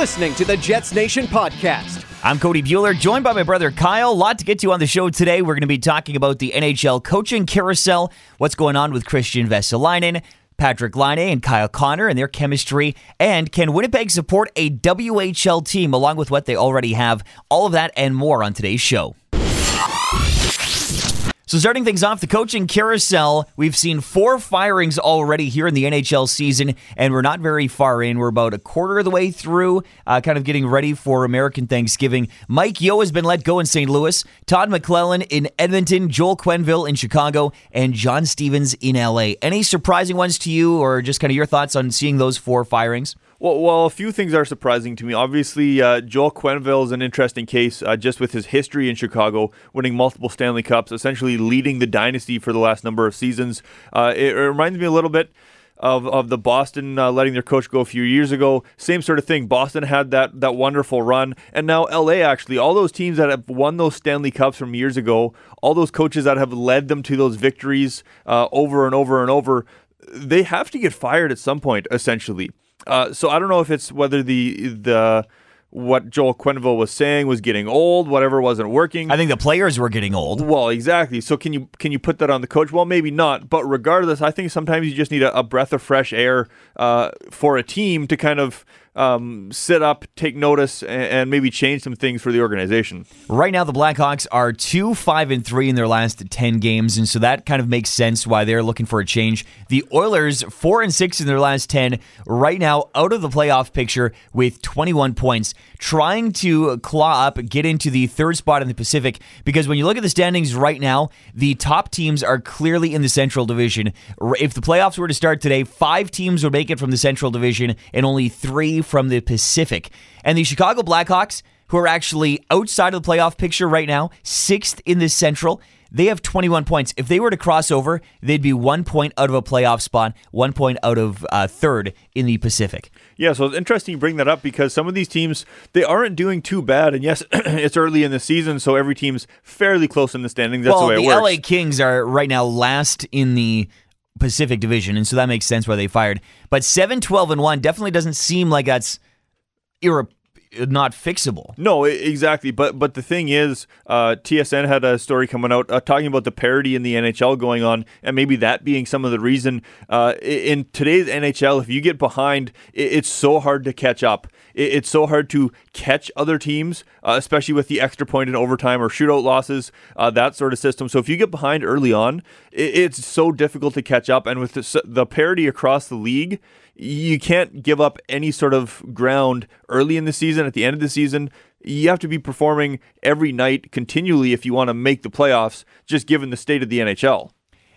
Listening to the Jets Nation podcast. I'm Cody Bueller, joined by my brother Kyle. A lot to get to on the show today. We're going to be talking about the NHL coaching carousel, what's going on with Kristian Vesalainen, Patrick Laine, and Kyle Connor and their chemistry, and can Winnipeg support a WHL team along with what they already have? All of that and more on today's show. So, starting things off, the coaching carousel, we've seen four firings already here in the NHL season, and we're not very far in. We're about a quarter of the way through, uh, kind of getting ready for American Thanksgiving. Mike Yeo has been let go in St. Louis, Todd McLellan in Edmonton, Joel Quenneville in Chicago, and John Stevens in LA. Any surprising ones to you, or just kind of your thoughts on seeing those four firings? Well, well, a few things are surprising to me. Obviously, uh, Joel Quenneville is an interesting case, uh, just with his history in Chicago, winning multiple Stanley Cups, essentially leading the dynasty for the last number of seasons. Uh, it, it, reminds me a little bit of, of the Boston uh, letting their coach go a few years ago. Same sort of thing. Boston had that that wonderful run, and now LA actually. All those teams that have won those Stanley Cups from years ago, all those coaches that have led them to those victories uh, over and over and over, they have to get fired at some point, essentially. Uh, so I don't know if it's whether the the what Joel Quenneville was saying was getting old, whatever wasn't working. I think the players were getting old. Well, exactly. So can you can you put that on the coach? Well, maybe not. But regardless, I think sometimes you just need a, a breath of fresh air uh, for a team to kind of um, sit up, take notice, and, and, maybe change some things for the organization. Right now, the Blackhawks are two, five, and three in their last ten games, and so that kind of makes sense why they're looking for a change. The Oilers four and six in their last ten, right now out of the playoff picture with twenty-one points, trying to claw up, get into the third spot in the Pacific. Because when you look at the standings right now, the top teams are clearly in the Central Division. If the playoffs were to start today, five teams would make it from the Central Division, and only three from the Pacific. And the Chicago Blackhawks, who are actually outside of the playoff picture right now, sixth in the Central, they have 21 points. If they were to cross over, they'd be one point out of a playoff spot, one point out of uh, third in the Pacific. Yeah, so it's interesting you bring that up because some of these teams they aren't doing too bad, and yes, it's early in the season, so every team's fairly close in the standings. That's well, the way it works. The LA Kings are right now last in the Pacific Division, and so that makes sense why they fired. But 7 12 and 1 definitely doesn't seem like that's irre- not fixable. No, exactly. But but the thing is, uh, TSN had a story coming out uh, talking about the parity in the NHL going on, and maybe that being some of the reason. Uh, in today's NHL, if you get behind, it's so hard to catch up. It's so hard to catch other teams, uh, especially with the extra point in overtime or shootout losses, uh, that sort of system. So if you get behind early on, it's so difficult to catch up. And with the, the parity across the league, you can't give up any sort of ground early in the season, at the end of the season. You have to be performing every night continually if you want to make the playoffs, just given the state of the NHL.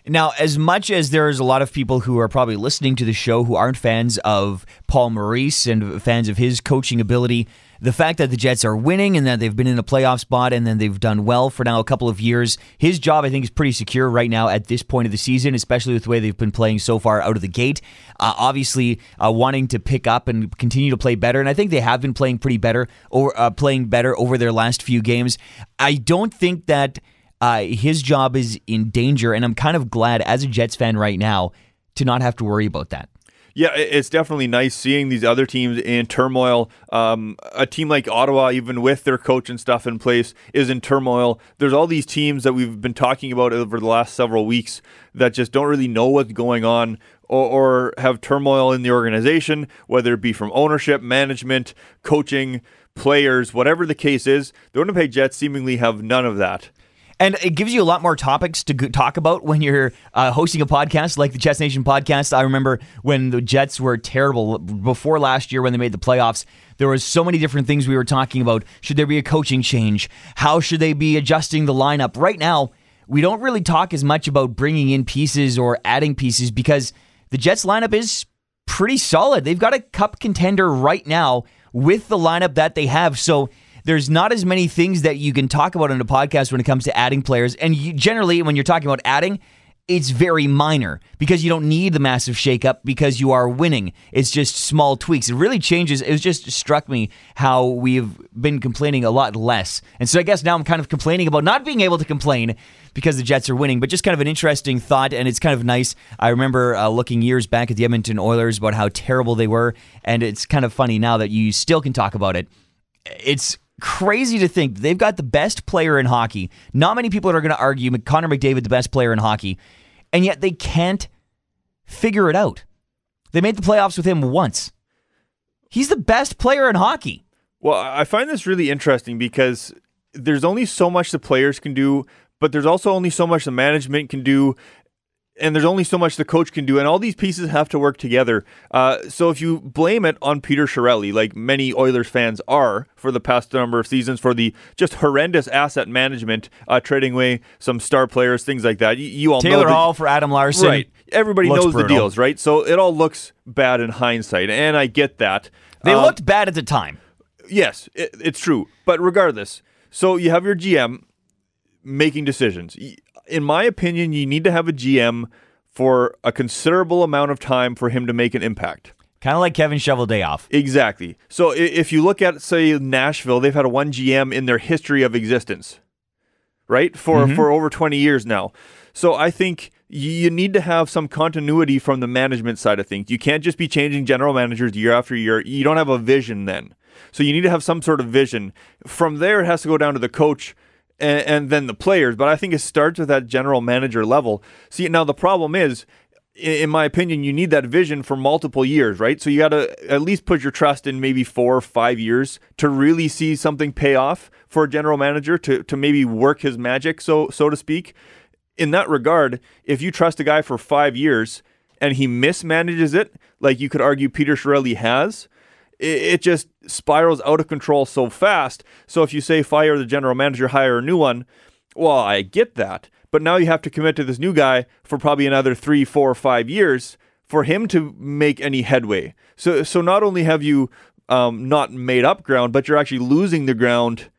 Now, as much as there's a lot of people who are probably listening to the show who aren't fans of Paul Maurice and fans of his coaching ability, the fact that the Jets are winning and that they've been in a playoff spot and then they've done well for now a couple of years, his job I think is pretty secure right now at this point of the season, especially with the way they've been playing so far out of the gate. Uh, obviously, uh, wanting to pick up and continue to play better, and I think they have been playing pretty better or uh, playing better over their last few games. I don't think that uh, his job is in danger, and I'm kind of glad as a Jets fan right now to not have to worry about that. Yeah, it's definitely nice seeing these other teams in turmoil. Um, a team like Ottawa, even with their coach and stuff in place, is in turmoil. There's all these teams that we've been talking about over the last several weeks that just don't really know what's going on or, or have turmoil in the organization, whether it be from ownership, management, coaching, players, whatever the case is. The Winnipeg Jets seemingly have none of that. And it gives you a lot more topics to talk about when you're uh, hosting a podcast like the Jets Nation podcast. I remember when the Jets were terrible before last year when they made the playoffs. There was so many different things we were talking about. Should there be a coaching change? How should they be adjusting the lineup? Right now, we don't really talk as much about bringing in pieces or adding pieces because the Jets lineup is pretty solid. They've got a cup contender right now with the lineup that they have. So there's not as many things that you can talk about in a podcast when it comes to adding players. And you, generally, when you're talking about adding, it's very minor because you don't need the massive shakeup because you are winning. It's just small tweaks. It really changes. It just struck me how we've been complaining a lot less. And so I guess now I'm kind of complaining about not being able to complain because the Jets are winning, but just kind of an interesting thought. And it's kind of nice. I remember uh, looking years back at the Edmonton Oilers about how terrible they were. And it's kind of funny now that you still can talk about it. It's crazy to think they've got the best player in hockey. Not many people are going to argue Connor McDavid the best player in hockey, and yet they can't figure it out. They made the playoffs with him once. He's the best player in hockey. Well, I find this really interesting because there's only so much the players can do, but there's also only so much the management can do and there's only so much the coach can do, and all these pieces have to work together. Uh, so if you blame it on Peter Chiarelli, like many Oilers fans are for the past number of seasons, for the just horrendous asset management, uh, trading away some star players, things like that, you, you all Taylor know Hall for Adam Larsson, right? Everybody knows brutal. the deals, right? So it all looks bad in hindsight, and I get that. They Um, looked bad at the time. Yes, it, it's true. But regardless, so you have your GM making decisions. In my opinion, you need to have a GM for a considerable amount of time for him to make an impact. Kind of like Kevin Cheveldayoff. Exactly. So if you look at say Nashville, they've had a one GM in their history of existence, right? For mm-hmm. for over 20 years now. So I think you need to have some continuity from the management side of things. You can't just be changing general managers year after year. You don't have a vision then. So you need to have some sort of vision. From there, it has to go down to the coach and, and then the players. But I think it starts with that general manager level. See, now the problem is, in my opinion, you need that vision for multiple years, right? So you got to at least put your trust in maybe four or five years to really see something pay off for a general manager to, to maybe work his magic, so so to speak. In that regard, if you trust a guy for five years and he mismanages it, like you could argue Peter Chiarelli has, it, just spirals out of control so fast. So if you say fire the general manager, hire a new one, well, I get that. But now you have to commit to this new guy for probably another three, four, five years for him to make any headway. So, so not only have you um, not made up ground, but you're actually losing the ground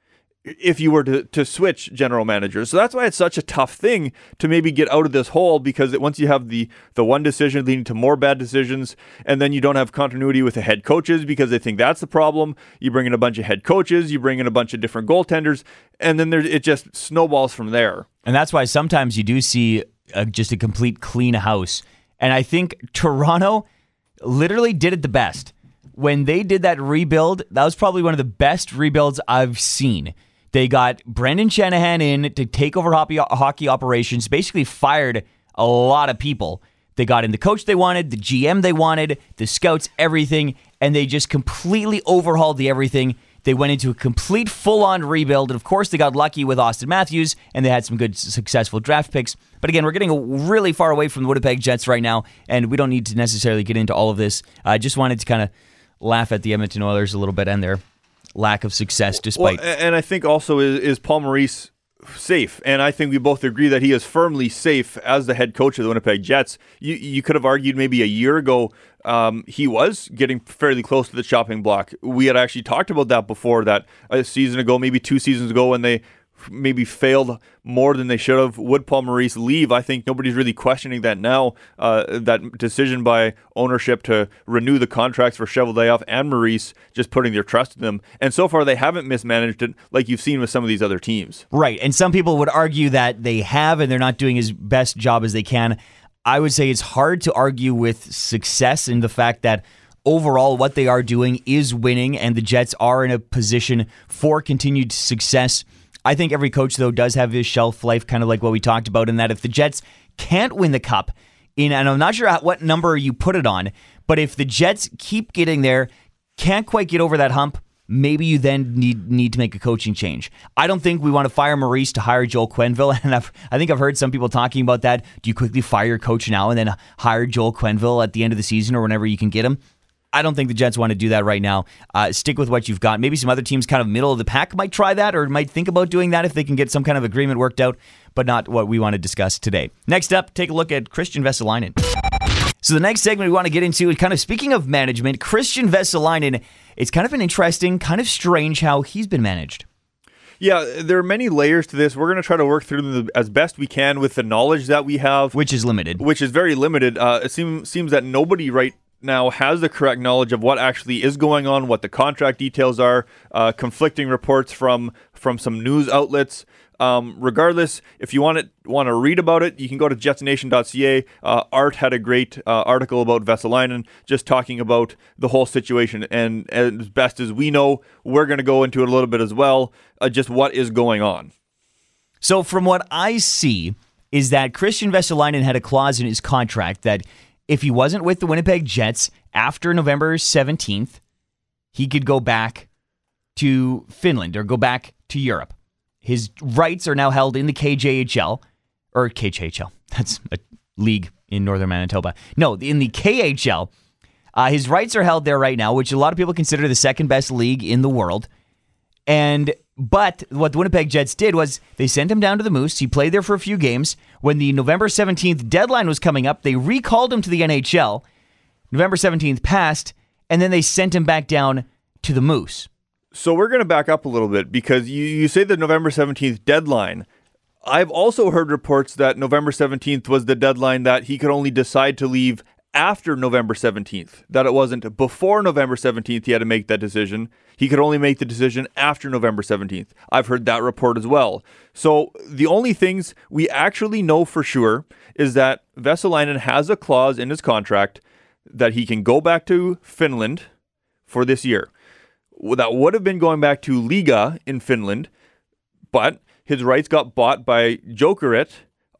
if you were to, to switch general managers. So that's why it's such a tough thing to maybe get out of this hole because it, once you have the the one decision leading to more bad decisions, and then you don't have continuity with the head coaches because they think that's the problem. You bring in a bunch of head coaches, you bring in a bunch of different goaltenders, and then there, it just snowballs from there. And that's why sometimes you do see uh just a complete clean house. And I think Toronto literally did it the best. When they did that rebuild, that was probably one of the best rebuilds I've seen. They got Brendan Shanahan in to take over hockey, hockey operations, basically fired a lot of people. They got in the coach they wanted, the GM they wanted, the scouts, everything, and they just completely overhauled the everything. They went into a complete full on rebuild. And of course, they got lucky with Auston Matthews and they had some good, successful draft picks. But again, we're getting really far away from the Winnipeg Jets right now, and we don't need to necessarily get into all of this. I just wanted to kind of laugh at the Edmonton Oilers a little bit and their lack of success despite. a- and I think also is, is Paul Maurice safe, and I think we both agree that he is firmly safe as the head coach of the Winnipeg Jets. You you could have argued maybe a year ago um, he was getting fairly close to the chopping block. We had actually talked about that before, that a season ago, maybe two seasons ago, when they maybe failed more than they should have. Would Paul Maurice leave? I think nobody's really questioning that now. Uh, that decision by ownership to renew the contracts for Cheveldayoff and Maurice, just putting their trust in them. And so far, they haven't mismanaged it like you've seen with some of these other teams. Right. And some people would argue that they have and they're not doing as best job as they can. I would say it's hard to argue with success in the fact that overall what they are doing is winning and the Jets are in a position for continued success. I think every coach though does have his shelf life kind of like what we talked about in that if the Jets can't win the cup in and I'm not sure what number you put it on, but if the Jets keep getting there, can't quite get over that hump, maybe you then need need to make a coaching change. I don't think we want to fire Maurice to hire Joel Quenneville, and I've, I think I've heard some people talking about that. Do you quickly fire your coach now and then hire Joel Quenneville at the end of the season or whenever you can get him? I don't think the Jets want to do that right now. Uh, stick with what you've got. Maybe some other teams, kind of middle of the pack, might try that or might think about doing that if they can get some kind of agreement worked out, but not what we want to discuss today. Next up, take a look at Kristian Vesalainen. So the next segment we want to get into is kind of speaking of management, Kristian Vesalainen. It's kind of an interesting, kind of strange how he's been managed. Yeah, there are many layers to this. We're going to try to work through them as best we can with the knowledge that we have, which is limited. which is very limited. Uh, it seems seems that nobody right now has the correct knowledge of what actually is going on, what the contract details are, uh, conflicting reports from from some news outlets. Um, regardless, if you want it want to read about it, you can go to jetsnation.ca. Uh, Art had a great uh, article about Vesalainen, just talking about the whole situation. And as best as we know, we're going to go into it a little bit as well, uh, just what is going on. So, from what I see, is that Kristian Vesalainen had a clause in his contract that if he wasn't with the Winnipeg Jets after November 17th, he could go back to Finland or go back to Europe. His rights are now held in the KJHL or KJHL. That's a league in northern Manitoba. No, in the KHL. Uh, his rights are held there right now, which a lot of people consider the second best league in the world. And but what the Winnipeg Jets did was they sent him down to the Moose. He played there for a few games. When the November 17th deadline was coming up, they recalled him to the NHL. November 17th passed, and then they sent him back down to the Moose. So we're going to back up a little bit because you, you say the November 17th deadline. I've also heard reports that November 17th was the deadline that he could only decide to leave after November 17th, that it wasn't before November 17th he had to make that decision. He could only make the decision after November 17th. I've heard that report as well. So the only things we actually know for sure is that Vesalainen has a clause in his contract that he can go back to Finland for this year. That would have been going back to Liiga in Finland, but his rights got bought by Jokerit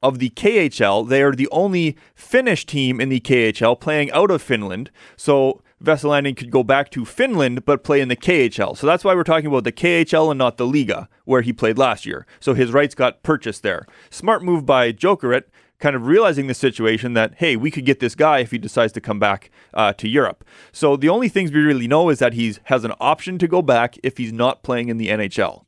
of the KHL. They are the only Finnish team in the KHL playing out of Finland. So Vesalainen could go back to Finland but play in the KHL. So that's why we're talking about the KHL and not the Liiga, where he played last year. So his rights got purchased there. Smart move by Jokerit, kind of realizing the situation that, hey, we could get this guy if he decides to come back uh, to Europe. So the only things we really know is that he has an option to go back if he's not playing in the NHL.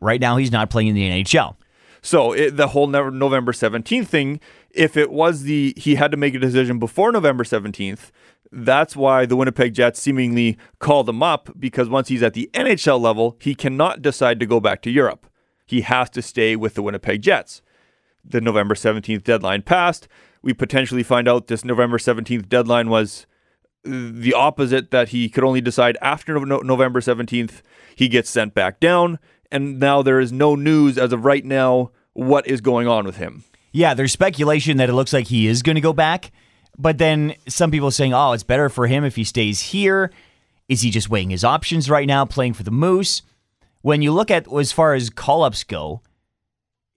Right now, he's not playing in the NHL. So it, the whole November 17th thing, if it was the he had to make a decision before November 17th, that's why the Winnipeg Jets seemingly called him up because once he's at the NHL level, he cannot decide to go back to Europe. He has to stay with the Winnipeg Jets. The November 17th deadline passed. We potentially find out this November 17th deadline was the opposite that he could only decide after November 17th. He gets sent back down and now there is no news as of right now what is going on with him. Yeah, there's speculation that it looks like he is going to go back, but then some people are saying, "Oh, it's better for him if he stays here." Is he just weighing his options right now, playing for the Moose? When you look at as far as call ups go,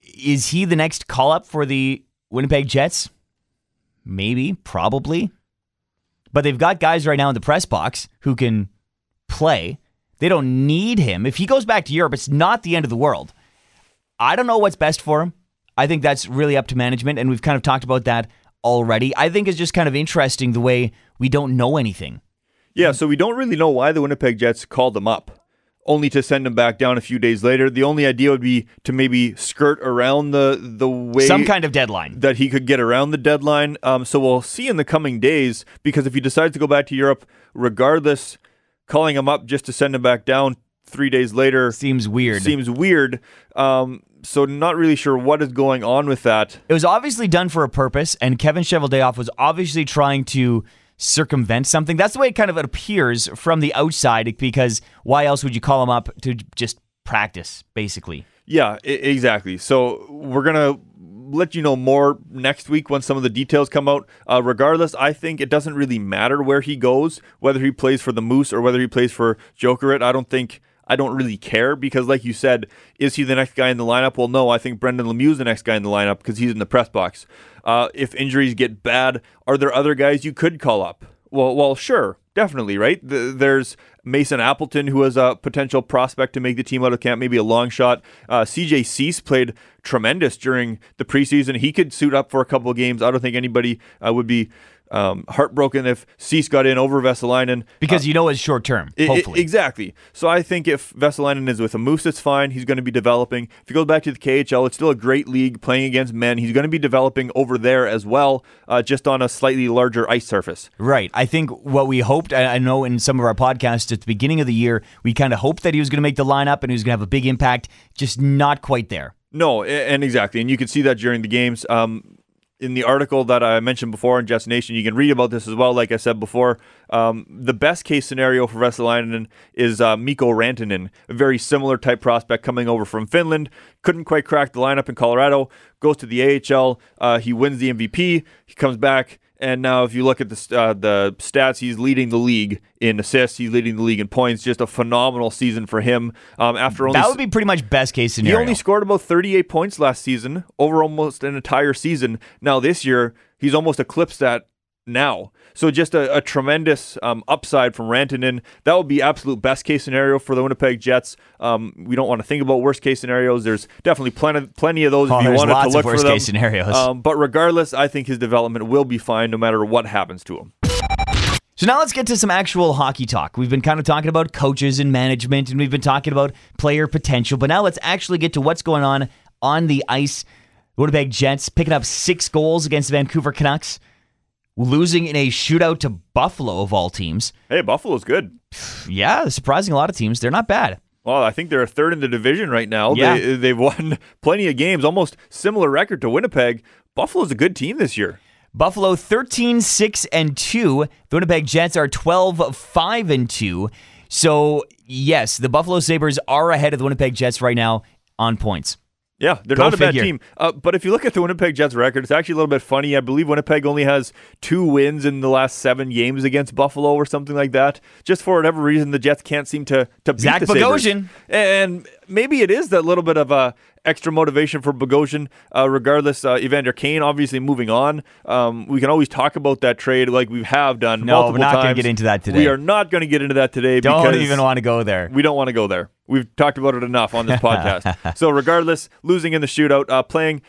is he the next call up for the Winnipeg Jets? Maybe, probably. But they've got guys right now in the press box who can play. They don't need him. If he goes back to Europe, it's not the end of the world. I don't know what's best for him. I think that's really up to management, and we've kind of talked about that already. I think it's just kind of interesting the way we don't know anything. Yeah, so we don't really know why the Winnipeg Jets called him up, only to send him back down a few days later. The only idea would be to maybe skirt around the the way some kind of deadline that he could get around the deadline. Um, so we'll see in the coming days because if he decides to go back to Europe, regardless calling him up just to send him back down three days later seems weird. Seems weird. Um, so not really sure what is going on with that. It was obviously done for a purpose, and Kevin Cheveldayoff was obviously trying to circumvent something. That's the way it kind of appears from the outside, because why else would you call him up to just practice, basically? Yeah, I- exactly. So we're gonna let you know more next week when some of the details come out. Uh, regardless, I think it doesn't really matter where he goes, whether he plays for the Moose or whether he plays for Jokerit. I don't think. I don't really care because, like you said, is he the next guy in the lineup? Well, no, I think Brendan Lemieux is the next guy in the lineup because he's in the press box. Uh, if injuries get bad, are there other guys you could call up? Well, well, sure, definitely, right? there's Mason Appleton, who was a potential prospect to make the team out of camp, maybe a long shot. Uh, CJ Suess played tremendous during the preseason. He could suit up for a couple of games. I don't think anybody uh, would be um, heartbroken if Suess got in over Vesalainen. Because you know it's short term, I- I- hopefully. exactly. So I think if Vesalainen is with a Moose, it's fine. He's going to be developing. If he goes back to the KHL, it's still a great league playing against men. He's going to be developing over there as well, uh, just on a slightly larger ice surface. Right. I think what we hoped, I I know in some of our podcasts at the beginning of the year, we kind of hoped that he was going to make the lineup and he was going to have a big impact, just not quite there. No, and exactly, and you can see that during the games. Um, in the article that I mentioned before in Jets Nation, you can read about this as well. Like I said before, um, the best case scenario for Vesalainen is uh, Mikko Rantanen, a very similar type prospect coming over from Finland. Couldn't quite crack the lineup in Colorado. Goes to the AHL. Uh, he wins the MVP. He comes back. And now, if you look at the uh, the stats, he's leading the league in assists. He's leading the league in points. Just a phenomenal season for him. Um, after only That would be pretty much best case scenario. he only scored about 38 points last season over almost an entire season. Now this year, he's almost eclipsed that now. So just a, a tremendous um, upside from Rantanen. That would be absolute best case scenario for the Winnipeg Jets. Um, we don't want to think about worst case scenarios. There's definitely plenty plenty of those Oh, if you wanted to look for worst them. case scenarios. Um, but regardless, I think his development will be fine no matter what happens to him. So now let's get to some actual hockey talk. We've been kind of talking about coaches and management, and we've been talking about player potential, but now let's actually get to what's going on on the ice. Winnipeg Jets picking up six goals against the Vancouver Canucks, losing in a shootout to Buffalo of all teams. Hey, Buffalo's good. Yeah, surprising a lot of teams. They're not bad. Well, I think they're a third in the division right now. Yeah. They, they've won plenty of games, almost similar record to Winnipeg. Buffalo's a good team this year. Buffalo 13 6 and 2. The Winnipeg Jets are 12 5 and 2. So, yes, the Buffalo Sabres are ahead of the Winnipeg Jets right now on points. Yeah, they're Go not a bad team. Uh, but if you look at the Winnipeg Jets record, it's actually a little bit funny. I believe Winnipeg only has two wins in the last seven games against Buffalo or something like that. Just for whatever reason, the Jets can't seem to, to beat Zach the Sabres. Bogosian. And maybe it is that little bit of a extra motivation for Bogosian. Uh, regardless, uh, Evander Kane obviously moving on. Um, we can always talk about that trade like we have done No, we're not gonna get into that today. We are not going to get into that today Don't even want to go there. we don't want to go there. We've talked about it enough on this podcast. so, regardless, losing in the shootout, uh, playing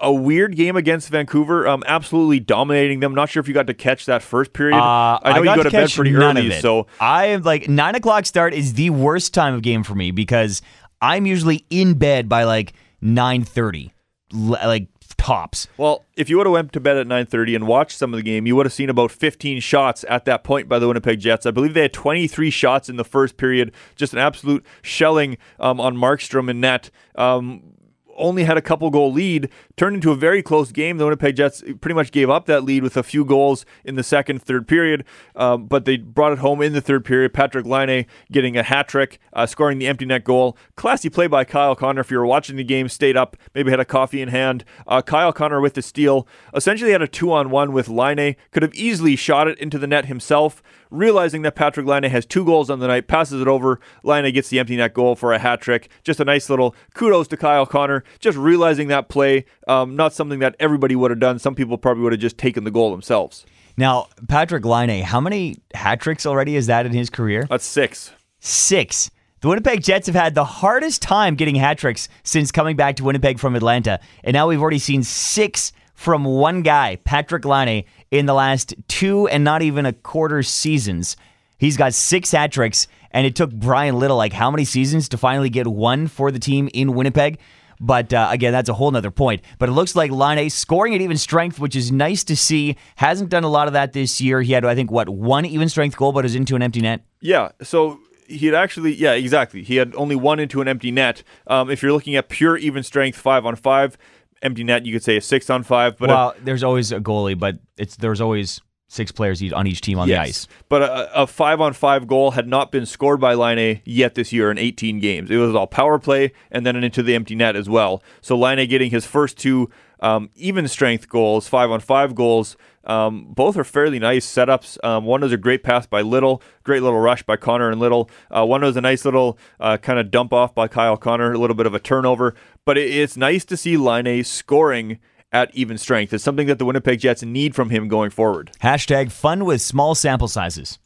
a weird game against Vancouver, um, absolutely dominating them. Not sure if you got to catch that first period. Uh, I know you got go to, bed pretty early, so I am like nine o'clock start is the worst time of game for me because I'm usually in bed by like nine thirty, like tops. Well, if you would have went to bed at 9:30 and watched some of the game, you would have seen about 15 shots at that point by the Winnipeg Jets. I believe they had 23 shots in the first period, just an absolute shelling um, on Markstrom and net. Um, only had a couple goal lead, turned into a very close game. The Winnipeg Jets pretty much gave up that lead with a few goals in the second, third period, um, but they brought it home in the third period. Patrick Laine getting a hat trick, uh, scoring the empty net goal. Classy play by Kyle Connor. If you were watching the game, stayed up, maybe had a coffee in hand. Uh, Kyle Connor with the steal, essentially had a two on one with Laine. Could have easily shot it into the net himself. Realizing that Patrick Laine has two goals on the night, passes it over. Laine gets the empty net goal for a hat trick. Just a nice little kudos to Kyle Connor. Just realizing that play, um, not something that everybody would have done. Some people probably would have just taken the goal themselves. Now, Patrick Laine, how many hat tricks already is that in his career? That's six. Six. The Winnipeg Jets have had the hardest time getting hat tricks since coming back to Winnipeg from Atlanta. And now we've already seen six from one guy, Patrick Laine, in the last two and not even a quarter seasons. He's got six hat tricks, and it took Bryan Little like how many seasons to finally get one for the team in Winnipeg? But uh, again, that's a whole nother point. But it looks like Laine scoring at even strength, which is nice to see. Hasn't done a lot of that this year. He had, I think, what, one even strength goal, but is into an empty net? Yeah, so he had actually, yeah, exactly. He had only one into an empty net. Um, if you're looking at pure even strength five on five, empty net, you could say a six on five. But a- there's always a goalie, but it's there's always six players on each team on the ice. But a, a five on five goal had not been scored by Laine yet this year in 18 games. It was all power play and then into the empty net as well. So Laine getting his first two um, even strength goals, five on five goals. Um, both are fairly nice setups. Um, one was a great pass by Little, great little rush by Connor and Little. Uh, one was a nice little uh, kind of dump off by Kyle Connor, a little bit of a turnover. But it, it's nice to see Laine scoring at even strength. It's something that the Winnipeg Jets need from him going forward. Hashtag fun with small sample sizes.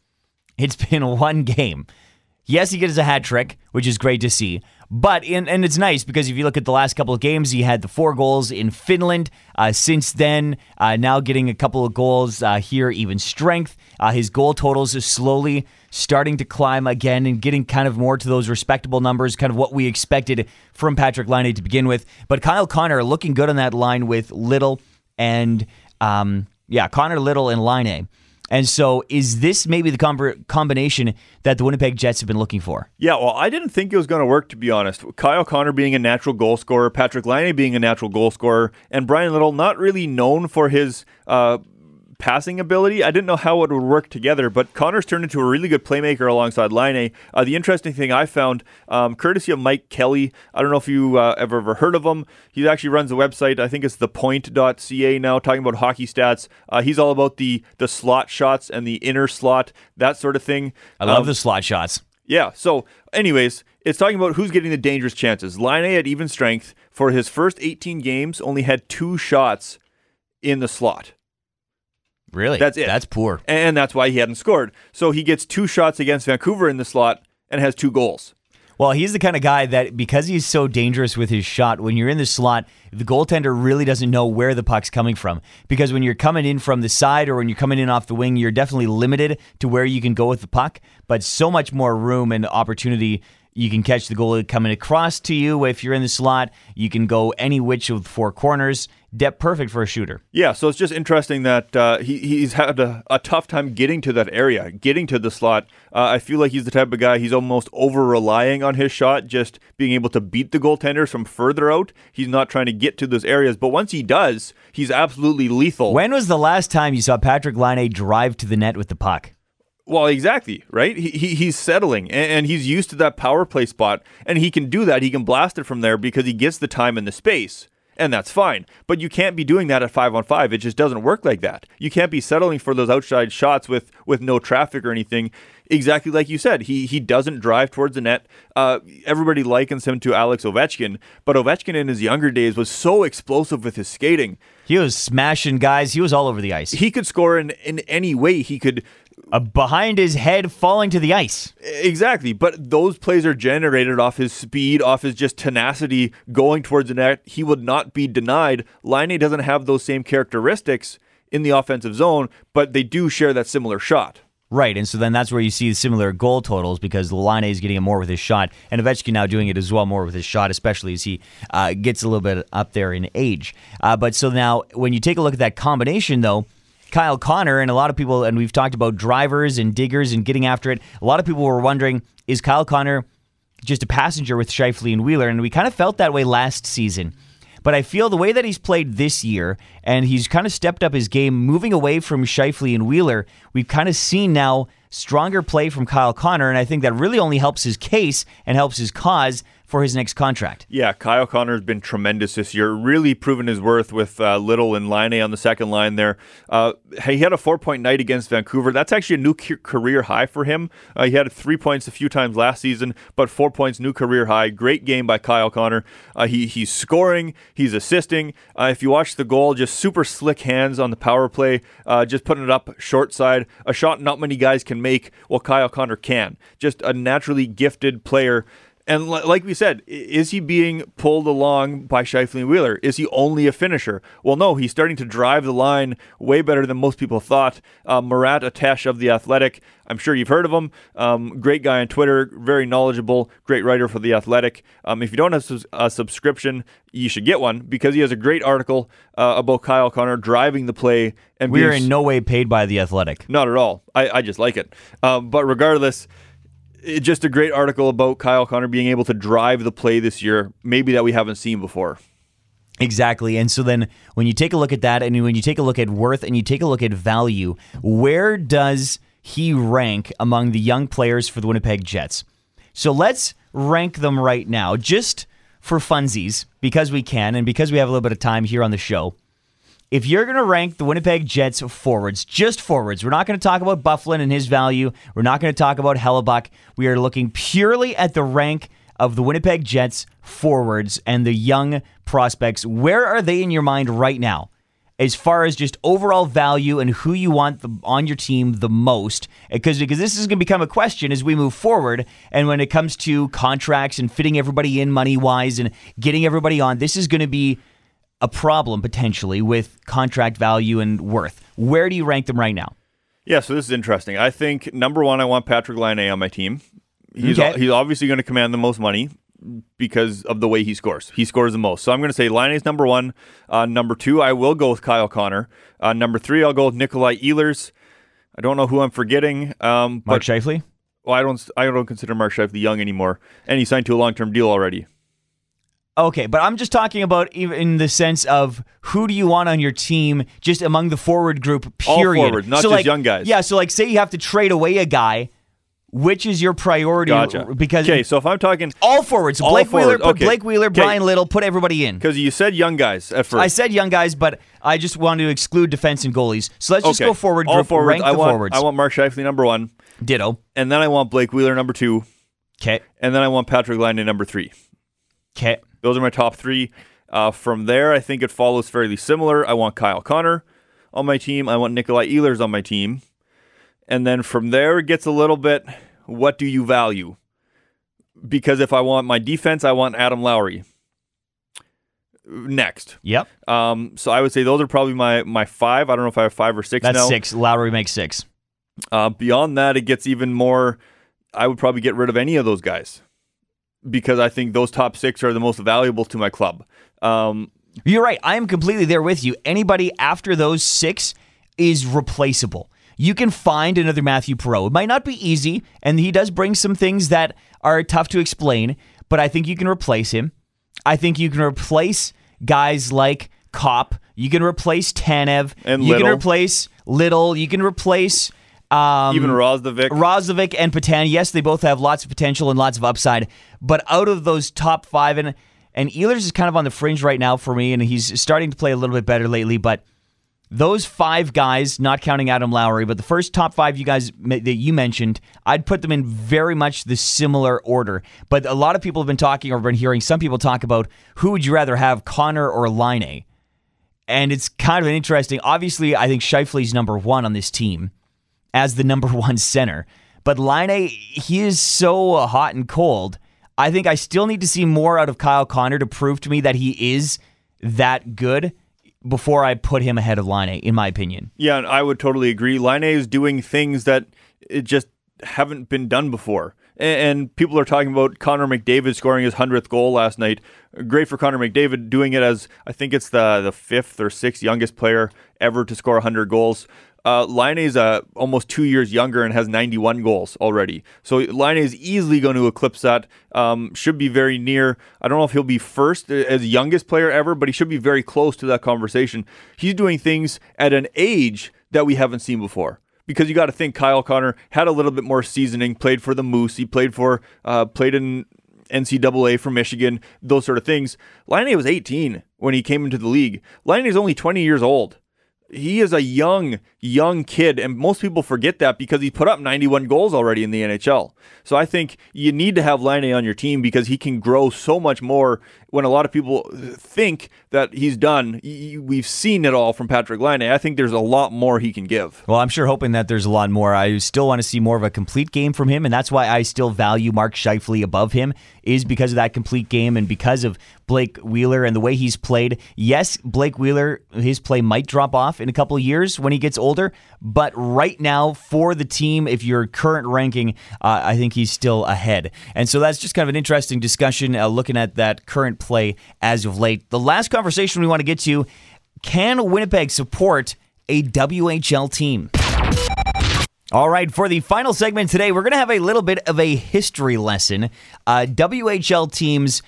It's been one game. Yes, he gets a hat trick, which is great to see. But in, and it's nice because if you look at the last couple of games, he had the four goals in Finland. Uh, since then, uh, now getting a couple of goals uh, here, even strength. Uh, his goal totals is slowly starting to climb again and getting kind of more to those respectable numbers, kind of what we expected from Patrick Laine to begin with. But Kyle Connor looking good on that line with Little and um, yeah, Connor Little and Laine. And so, is this maybe the com- combination that the Winnipeg Jets have been looking for? Yeah, well, I didn't think it was going to work, to be honest. Kyle Connor being a natural goal scorer, Patrik Laine being a natural goal scorer, and Bryan Little not really known for his uh, passing ability. I didn't know how it would work together, but Connor's turned into a really good playmaker alongside Laine. Uh, the interesting thing I found, um, courtesy of Mike Kelly, I don't know if you uh, ever, ever heard of him. He actually runs a website, I think it's thepoint.ca now, talking about hockey stats. Uh, he's all about the, the slot shots and the inner slot, that sort of thing. I love um, the slot shots. Yeah. So, anyways, it's talking about who's getting the dangerous chances. Laine at even strength for his first 18 games only had two shots in the slot. Really? That's it. That's poor. And that's why he hadn't scored. So he gets two shots against Vancouver in the slot and has two goals. Well, he's the kind of guy that because he's so dangerous with his shot, when you're in the slot, the goaltender really doesn't know where the puck's coming from. Because when you're coming in from the side or when you're coming in off the wing, you're definitely limited to where you can go with the puck, but so much more room and opportunity you can catch the goalie coming across to you if you're in the slot. You can go any which of the four corners. Depth perfect for a shooter. Yeah, so it's just interesting that uh, he, he's had a, a, tough time getting to that area, getting to the slot. Uh, I feel like he's the type of guy, he's almost over relying on his shot, just being able to beat the goaltenders from further out. He's not trying to get to those areas, but once he does, he's absolutely lethal. When was the last time you saw Patrick Laine drive to the net with the puck? Well, exactly, right? He, he he's settling and, and, he's used to that power play spot, and he can do that. He can blast it from there because he gets the time and the space, and that's fine. But you can't be doing that at five on five. It just doesn't work like that. You can't be settling for those outside shots with with no traffic or anything. Exactly like you said, he he doesn't drive towards the net. Uh, everybody likens him to Alex Ovechkin, but Ovechkin in his younger days was so explosive with his skating. He was smashing guys. He was all over the ice. He could score in, in any way. He could uh, behind his head falling to the ice. Exactly. But those plays are generated off his speed, off his just tenacity going towards the net. He would not be denied. Laine doesn't have those same characteristics in the offensive zone, but they do share that similar shot. Right, and so then that's where you see similar goal totals because Laine is getting it more with his shot, and Ovechkin now doing it as well more with his shot, especially as he uh, gets a little bit up there in age. Uh, but so now, when you take a look at that combination, though, Kyle Connor, and a lot of people, and we've talked about drivers and diggers and getting after it. A lot of people were wondering, is Kyle Connor just a passenger with Scheifele and Wheeler? And we kind of felt that way last season. But I feel the way that he's played this year, and he's kind of stepped up his game, moving away from Scheifele and Wheeler, we've kind of seen now stronger play from Kyle Connor, and I think that really only helps his case and helps his cause for his next contract. Yeah, Kyle Connor has been tremendous this year, really proven his worth with uh, Little and Laine on the second line there. Uh, he had a four point night against Vancouver. That's actually a new career high for him. Uh, he had three points a few times last season, but four points, new career high. Great game by Kyle Connor. Uh, he, he's scoring, he's assisting. Uh, if you watch the goal, just super slick hands on the power play, uh, just putting it up short side. A shot not many guys can make, well, Kyle Connor can. Just a naturally gifted player and like we said, is he being pulled along by Scheifele and Wheeler? Is he only a finisher? Well, no, he's starting to drive the line way better than most people thought. Uh, Murat Ates of The Athletic, I'm sure you've heard of him. Um, great guy on Twitter, very knowledgeable, great writer for The Athletic. Um, if you don't have a subscription, you should get one because he has a great article uh, about Kyle Connor driving the play. And we are in no way paid by The Athletic. Not at all. I, I just like it. Um, but regardless, it's just a great article about Kyle Connor being able to drive the play this year, maybe that we haven't seen before. Exactly. And so then when you take a look at that and when you take a look at worth and you take a look at value, where does he rank among the young players for the Winnipeg Jets? So let's rank them right now, just for funsies, because we can and because we have a little bit of time here on the show if you're going to rank the Winnipeg Jets forwards, just forwards, we're not going to talk about Byfuglien and his value. We're not going to talk about Hellebuyck. We are looking purely at the rank of the Winnipeg Jets forwards and the young prospects. Where are they in your mind right now? as far as just overall value and who you want the, on your team the most because because this is going to become a question as we move forward and when it comes to contracts and fitting everybody in money wise and getting everybody on this is going to be a problem potentially with contract value and worth where do you rank them right now Yeah, so this is interesting. I think number one, I want Patrick Laine on my team. He's Okay. he's obviously going to command the most money because of the way he scores. He scores the most. So I'm going to say Laine is number one. Uh, number two, I will go with Kyle Connor. Uh, number three, I'll go with Nikolai Ehlers. I don't know who I'm forgetting. Um, mark but Scheifele? well, I don't I don't consider Mark Scheifele young anymore, and he signed to a long term deal already. Okay, but I'm just talking about even in the sense of who do you want on your team, just among the forward group. All Period. forward, not so just like, young guys. Yeah, so like, say you have to trade away a guy, which is your priority? Gotcha. Because okay, so if I'm talking all forwards, All Blake Wheeler, forward, put okay. Blake Wheeler, Okay. Bryan Little, put everybody in. because you said young guys at first. I said young guys, but I just wanted to exclude defense and goalies. So let's just go forward All group. forwards. rank I the want forwards. I want Mark Scheifele number one, Ditto. and then I want Blake Wheeler number two, Okay. and then I want Patrick Laine number three. Okay. Those are my top three. Uh, from there, I think it follows fairly similar. I want Kyle Connor on my team. I want Nikolai Ehlers on my team. And then from there, it gets a little bit what do you value? Because if I want my defense, I want Adam Lowry next. Yep. Um, so I would say those are probably my, my five. I don't know if I have five or six That's now. six. Lowry makes six. Uh, beyond that, it gets even more. I would probably get rid of any of those guys because I think those top six are the most valuable to my club. Um, You're right. I am completely there with you. Anybody after those six is replaceable. You can find another Mathieu Perreault. It might not be easy, and he does bring some things that are tough to explain, but I think you can replace him. I think you can replace guys like Copp. You can replace Tanev. And you can replace Little. You can replace um, even Roslovic. Rozovic and Petan, yes, they both have lots of potential and lots of upside. But out of those top five, and and Ehlers is kind of on the fringe right now for me, and he's starting to play a little bit better lately. But those five guys, not counting Adam Lowry, but the first top five you guys that you mentioned, I'd put them in very much the similar order. But a lot of people have been talking or been hearing some people talk about who would you rather have, Connor or Laine And it's kind of an interesting. Obviously, I think Scheifele's number one on this team as the number one center. But Laine, he is so uh, hot and cold. I think I still need to see more out of Kyle Connor to prove to me that he is that good before I put him ahead of Laine, in my opinion. Yeah, I would totally agree. Laine is doing things that it just haven't been done before. And people are talking about Connor McDavid scoring his hundredth goal last night. Great for Connor McDavid doing it as I think it's the the fifth or sixth youngest player ever to score hundred goals. Uh, Laine is uh, almost two years younger and has 91 goals already. So Laine is easily going to eclipse that. Um, should be very near. I don't know if he'll be first as youngest player ever, but he should be very close to that conversation. He's doing things at an age that we haven't seen before. Because you got to think Kyle Connor had a little bit more seasoning, played for the Moose, he played for uh, played in NCAA for Michigan, those sort of things. Liney was 18 when he came into the league. Liney is only 20 years old he is a young, young kid, and most people forget that because he put up 91 goals already in the NHL. So I think you need to have Laine on your team because he can grow so much more. When a lot of people think that he's done, we've seen it all from Patrick Laine. I think there's a lot more he can give. Well, I'm sure hoping that there's a lot more. I still want to see more of a complete game from him, and that's why I still value Mark Scheifele above him, is because of that complete game and because of Blake Wheeler and the way he's played. Yes, Blake Wheeler, his play might drop off in a couple years when he gets older, but right now for the team, if your current ranking, uh, I think he's still ahead. And so that's just kind of an interesting discussion uh, looking at that current play as of late. The last conversation we want to get to can Winnipeg support a WHL team? All right, for the final segment today, we're going to have a little bit of a history lesson. Uh, WHL teams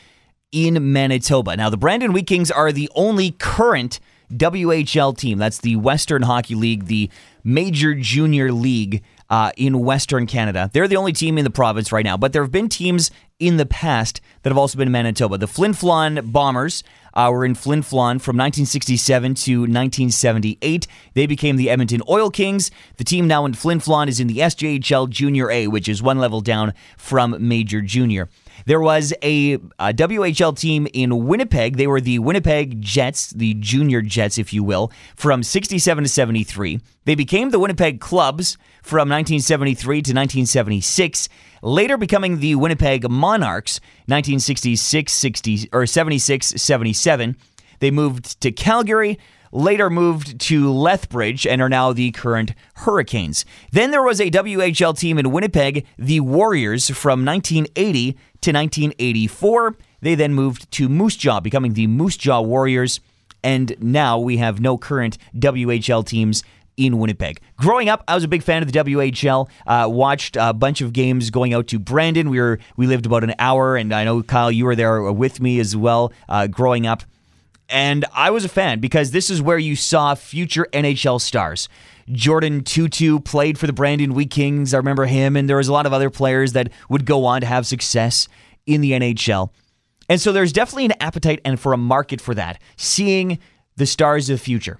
in Manitoba. Now, the Brandon Wheat Kings are the only current WHL team. That's the Western Hockey League, the major junior league uh, in Western Canada. They're the only team in the province right now, but there have been teams in the past that have also been in Manitoba. The Flin Flon Bombers uh, were in Flin Flon from 1967 to 1978. They became the Edmonton Oil Kings. The team now in Flin Flon is in the SJHL Junior A, which is one level down from Major Junior. There was a, a WHL team in Winnipeg. They were the Winnipeg Jets, the junior Jets, if you will, from 67 to 73. They became the Winnipeg Clubs from 1973 to 1976, later becoming the Winnipeg Monarchs 1966 60 or 76 77. They moved to Calgary, later moved to Lethbridge, and are now the current Hurricanes. Then there was a WHL team in Winnipeg, the Warriors, from 1980 to 1984. They then moved to Moose Jaw, becoming the Moose Jaw Warriors. And now we have no current WHL teams in Winnipeg. Growing up, I was a big fan of the WHL. Uh, watched a bunch of games going out to Brandon. We were we lived about an hour, and I know Kyle, you were there with me as well. Uh, growing up, and I was a fan because this is where you saw future NHL stars. Jordan Tootoo played for the Brandon Wheat Kings. I remember him, and there was a lot of other players that would go on to have success in the NHL. And so there's definitely an appetite and for a market for that, seeing the stars of the future.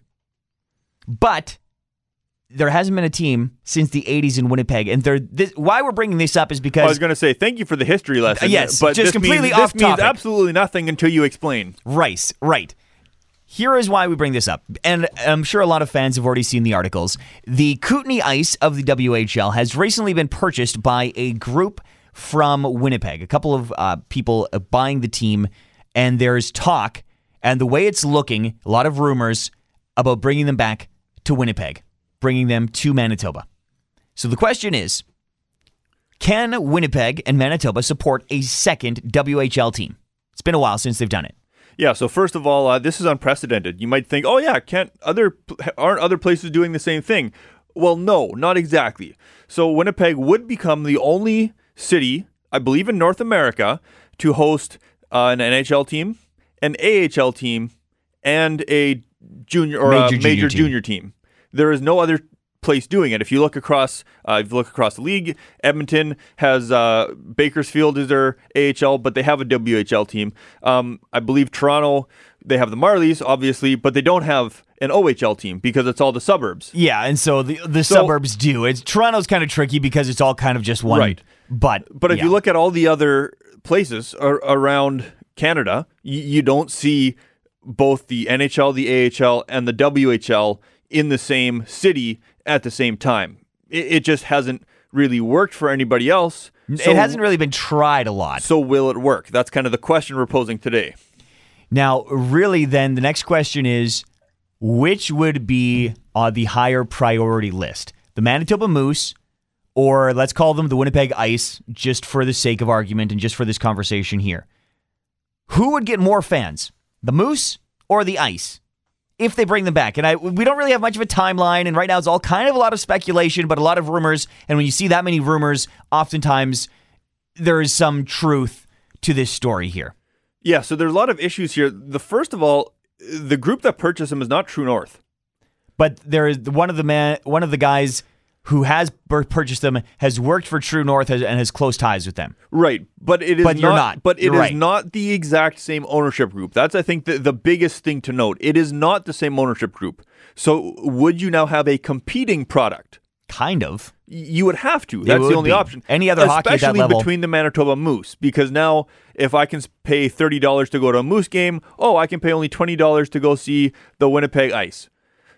But there hasn't been a team since the 80s in Winnipeg. And this, why we're bringing this up is because. I was going to say, thank you for the history lesson. Yes, but just this completely means, off This means absolutely nothing until you explain. Right, right. Here is why we bring this up. And I'm sure a lot of fans have already seen the articles. The Kootenay Ice of the WHL has recently been purchased by a group from Winnipeg. A couple of uh, people buying the team, and there's talk, and the way it's looking, a lot of rumors about bringing them back to Winnipeg, bringing them to Manitoba. So the question is can Winnipeg and Manitoba support a second WHL team? It's been a while since they've done it. Yeah. So first of all, uh, this is unprecedented. You might think, oh yeah, can't other aren't other places doing the same thing? Well, no, not exactly. So Winnipeg would become the only city, I believe, in North America to host uh, an NHL team, an AHL team, and a junior or Major a major junior team. junior team. There is no other place doing it. If you look across, uh, if you look across the league, Edmonton has uh, Bakersfield is their AHL, but they have a WHL team. Um, I believe Toronto they have the Marlies, obviously, but they don't have an OHL team because it's all the suburbs. Yeah, and so the the suburbs do. It's Toronto's kind of tricky because it's all kind of just one. Right. But But if yeah. you look at all the other places ar- around Canada, you, you don't see both the NHL, the AHL, and the WHL in the same city at the same time. It, it just hasn't really worked for anybody else. So, it hasn't really been tried a lot. So will it work? That's kind of the question we're posing today. Now, really, then the next question is, which would be on the higher priority list, the Manitoba Moose, or let's call them the Winnipeg Ice, just for the sake of argument and just for this conversation here? Who would get more fans, the Moose or the Ice? If they bring them back. And I we don't really have much of a timeline, and right now it's all kind of a lot of speculation, but a lot of rumors. And when you see that many rumors, oftentimes there is some truth to this story here. Yeah, so there's a lot of issues here. The first of all, the group that purchased him is not True North. But there is one of the man, one of the guys who has purchased them has worked for True North has, and has close ties with them. Right, but it is But you're not. But it is right. not the exact same ownership group. That's I think the, the biggest thing to note. It is not the same ownership group. So would you now have a competing product? Kind of. You would have to. That's the only be. option. Any other hockey at that especially level- between the Manitoba Moose, because now if I can pay thirty dollars to go to a Moose game, oh, I can pay only twenty dollars to go see the Winnipeg Ice.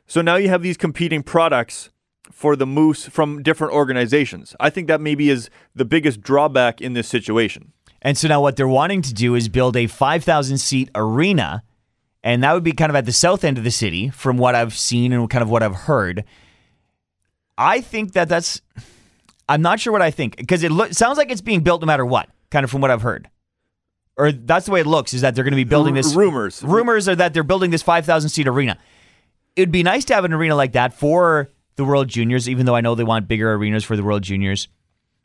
So now you have these competing products for the Moose from different organizations. I think that maybe is the biggest drawback in this situation. And so now what they're wanting to do is build a 5,000 seat arena. And that would be kind of at the south end of the city, from what I've seen and kind of what I've heard. I think that that's. I'm not sure what I think because it lo- sounds like it's being built no matter what, kind of from what I've heard. Or that's the way it looks is that they're going to be building R- this. rumors. Rumors are that they're building this 5,000 seat arena. It'd be nice to have an arena like that for the World Juniors, even though I know they want bigger arenas for the World Juniors.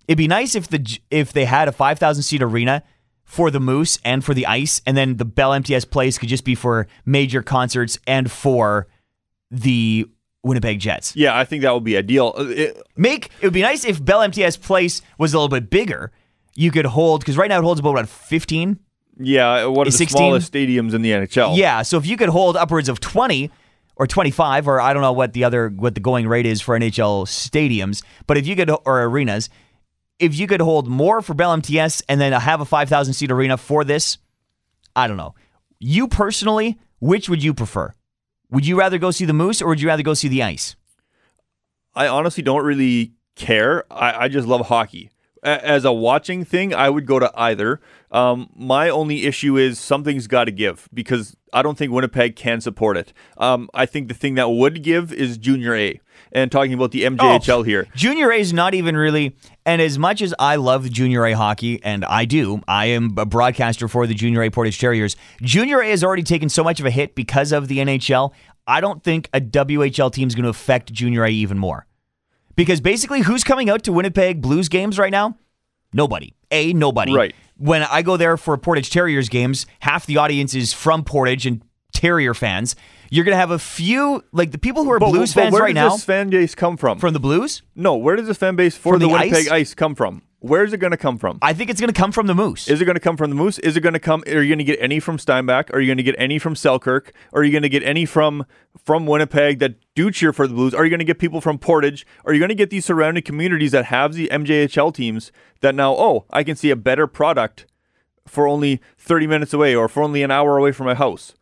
It'd be nice if the if they had a 5,000 seat arena for the Moose and for the Ice, and then the Bell MTS Place could just be for major concerts and for the Winnipeg Jets. Yeah, I think that would be ideal. Uh, it- Make it would be nice if Bell MTS Place was a little bit bigger. You could hold because right now it holds about what 15. yeah, one of the 16? smallest stadiums in the NHL. Yeah, so if you could hold upwards of 20 or 25 or I don't know what the other what the going rate is for NHL stadiums, but if you could or arenas, if you could hold more for Bell MTS and then have a 5,000 seat arena for this, I don't know. You personally, which would you prefer? Would you rather go see the Moose or would you rather go see the Ice? I honestly don't really care. I, I just love hockey. As a watching thing, I would go to either. Um, my only issue is something's got to give because I don't think Winnipeg can support it. Um, I think the thing that would give is Junior A. And talking about the MJHL Oh, here, Junior A is not even really, and as much as I love Junior A hockey, and I do, I am a broadcaster for the Junior A Portage Terriers. Junior A has already taken so much of a hit because of the NHL. I don't think a WHL team is going to affect Junior A even more. Because basically, who's coming out to Winnipeg Blues games right now? Nobody. A, nobody. Right. When I go there for Portage Terriers games, half the audience is from Portage and Terrier fans. You're going to have a few, like the people who are But- Blues but fans right now. where does this fan base come from? from the Blues. no, where does the fan base for the, the Winnipeg Ice? Ice? come from? Where's it going to come from? I think it's going to come from the Moose. Is it going to come from the Moose? Is it going to come? Are you going to get any from Steinbach? Are you going to get any from Selkirk? Are you going to get any from from Winnipeg that do cheer for the Blues? Are you going to get people from Portage? Are you going to get these surrounding communities that have the MJHL teams that now, oh, I can see a better product for only 30 minutes away or for only an hour away from my house?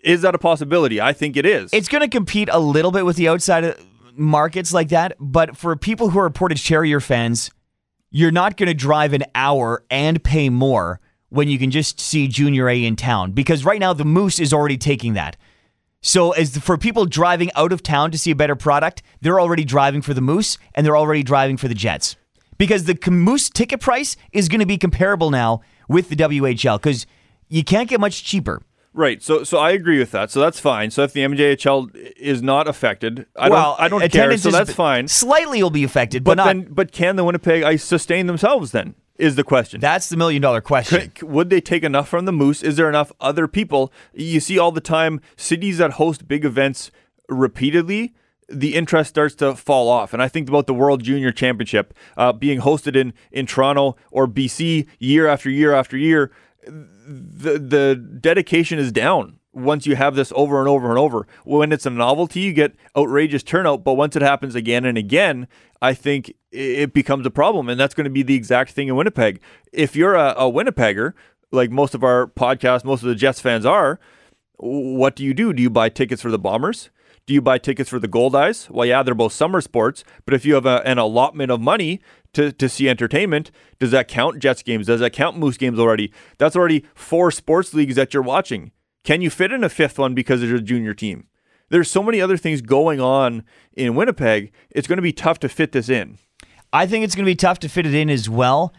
Is that a possibility? I think it is. it's going to compete a little bit with the outside uh, markets like that, but for people who are Portage Terrier fans, you're not going to drive an hour and pay more when you can just see Junior A in town because right now the Moose is already taking that. So as for people driving out of town to see a better product, they're already driving for the Moose and they're already driving for the Jets. Because the Moose ticket price is going to be comparable now with the WHL because you can't get much cheaper. Right. So so I agree with that. So that's fine. So if the MJHL is not affected, I well, don't I don't care. So that's fine. Slightly will be affected, but, But not. then but can the Winnipeg Ice sustain themselves then? Is the question. that's the million dollar question. C- Would they take enough from the Moose? Is there enough other people? You see all the time cities that host big events repeatedly, the interest starts to fall off. And I think about the World Junior Championship uh, being hosted in, in Toronto or BC year after year after year. The, the dedication is down once you have this over and over and over. When it's a novelty, you get outrageous turnout. But once it happens again and again, I think it becomes a problem. And that's going to be the exact thing in Winnipeg. If you're a, a Winnipegger, like most of our podcasts, most of the Jets fans are, what do you do? Do you buy tickets for the Bombers? Do you buy tickets for the Goldeyes? Well, yeah, they're both summer sports, but if you have a, an allotment of money to, to see entertainment, does that count Jets games? Does that count Moose games already? That's already four sports leagues that you're watching. Can you fit in a fifth one because there's a junior team? There's so many other things going on in Winnipeg. It's going to be tough to fit this in. I think it's going to be tough to fit it in as well.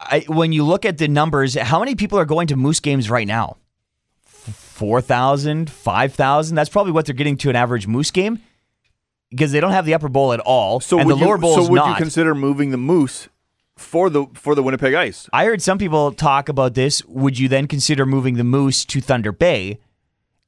I, when you look at the numbers, how many people are going to Moose games right now? 4,000, 5,000? That's probably what they're getting to an average Moose game because they don't have the upper bowl at all. So and would the lower you, bowl so would not. you consider moving the Moose for the for the Winnipeg Ice? I heard some people talk about this. Would you then consider moving the Moose to Thunder Bay?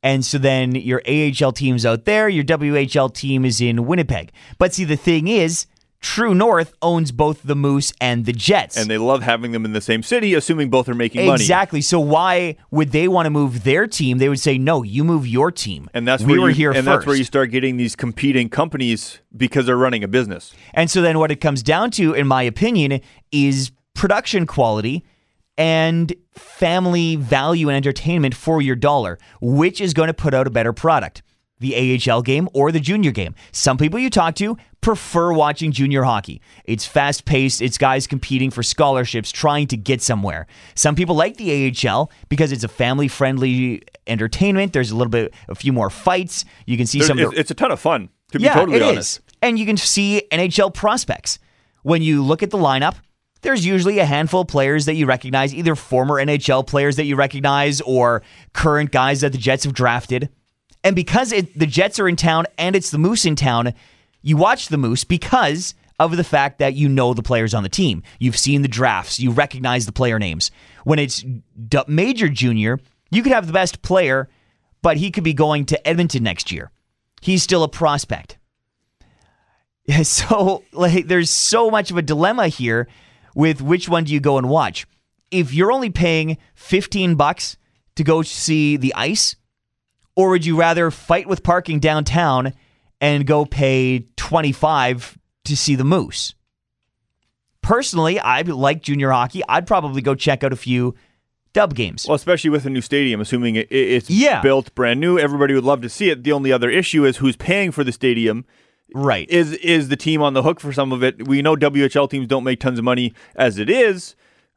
And so then your AHL team's out there, your WHL team is in Winnipeg. But see, the thing is, True North owns both the Moose and the Jets. And they love having them in the same city, assuming both are making money. Exactly. So why would they want to move their team? They would say, "No, you move your team." And that's we where were you, here and first. that's where you start getting these competing companies because they're running a business. And so then what it comes down to, in my opinion, is production quality and family value and entertainment for your dollar. Which is going to put out a better product? The AHL game or the junior game? Some people you talk to prefer watching junior hockey. It's fast paced, it's guys competing for scholarships, trying to get somewhere. Some people like the AHL because it's a family friendly entertainment. There's a little bit, a few more fights. You can see There's- some It's, it's a ton of fun, to be yeah, totally it honest. is. And you can see NHL prospects. When you look at the lineup, there's usually a handful of players that you recognize, either former NHL players that you recognize or current guys that the Jets have drafted. And because it, the Jets are in town and it's the Moose in town, you watch the Moose because of the fact that you know the players on the team. You've seen the drafts, you recognize the player names. When it's Major Junior, you could have the best player, but he could be going to Edmonton next year. He's still a prospect. So, like, there's so much of a dilemma here with which one do you go and watch. If you're only paying 15 bucks to go see the ice, or would you rather fight with parking downtown and go pay 25 to see the moose? personally, I like junior hockey. I'd probably go check out a few dub games. Well, especially with a new stadium, assuming it, it's Yeah. built brand new, everybody would love to see it. The only other issue is who's paying for the stadium. right. Is is the team on the hook for some of it? We know WHL teams don't make tons of money as it is.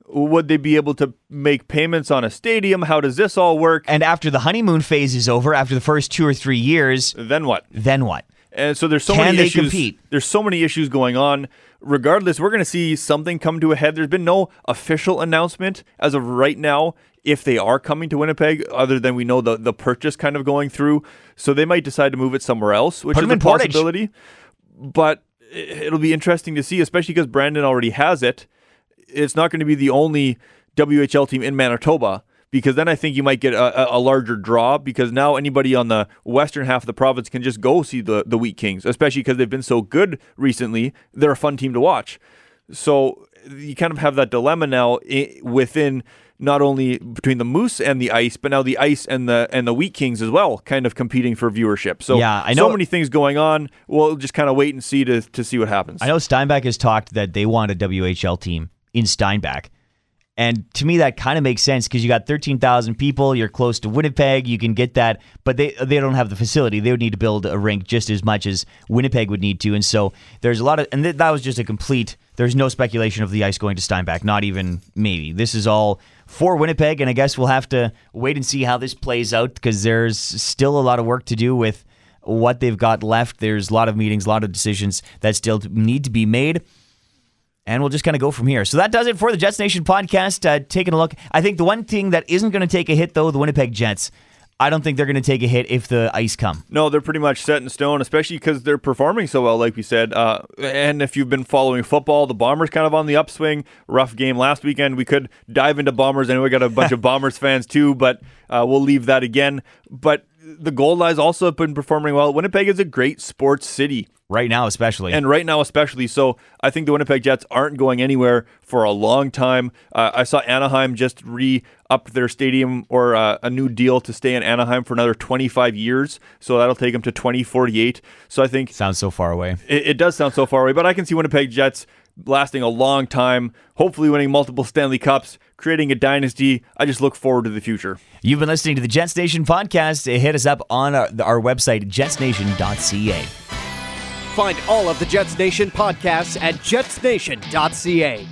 Would they be able to make payments on a stadium? How does this all work? and after the honeymoon phase is over, after the first two or three years, Then what? then what? And so there's so Can many they issues. compete? There's so many issues going on. Regardless, we're going to see something come to a head. There's been no official announcement as of right now if they are coming to Winnipeg, other than we know the the purchase kind of going through. So they might decide to move it somewhere else, which Put is a in Portage. possibility. But it'll be interesting to see, especially because Brandon already has it. It's not going to be the only WHL team in Manitoba because then I think you might get a, a- larger draw because now anybody on the western half of the province can just go see the the Wheat Kings, especially because they've been so good recently. They're a fun team to watch. So you kind of have that dilemma now within not only between the Moose and the Ice, but now the Ice and the and the Wheat Kings as well, kind of competing for viewership. So Yeah, I know so many things going on. We'll just kind of wait and see to to see what happens. I know Steinbach has talked that they want a WHL team in Steinbach. And to me, that kind of makes sense because you got 13,000 people. You're close to Winnipeg. You can get that, but they they don't have the facility. They would need to build a rink just as much as Winnipeg would need to. And so there's a lot of, and th- that was just a complete. There's no speculation of the ice going to Steinbach. Not even maybe. This is all for Winnipeg, and I guess we'll have to wait and see how this plays out because there's still a lot of work to do with what they've got left. There's a lot of meetings, a lot of decisions that still need to be made. And we'll just kind of go from here. So that does it for the Jets Nation podcast. Uh, taking a look. I think the one thing that isn't going to take a hit, though, the Winnipeg Jets. I don't think they're going to take a hit if the ice come. No, they're pretty much set in stone, especially because they're performing so well, like we said. Uh, and if you've been following football, the Bombers kind of on the upswing. Rough game last weekend. We could dive into Bombers, and we got a bunch of Bombers fans too, but uh, we'll leave that again. But the Goldeyes also have been performing well. Winnipeg is a great sports city. Right now, especially. And right now, especially. So I think the Winnipeg Jets aren't going anywhere for a long time. Uh, I saw Anaheim just re up their stadium or uh, a new deal to stay in Anaheim for another 25 years. So that'll take them to 2048. So I think Sounds so far away. it, it does sound so far away, but I can see Winnipeg Jets lasting a long time, hopefully winning multiple Stanley Cups, creating a dynasty. I just look forward to the future. You've been listening to the Jets Nation podcast. Hit us up on our, our website, jetsnation.ca. Find all of the Jets Nation podcasts at jetsnation.ca.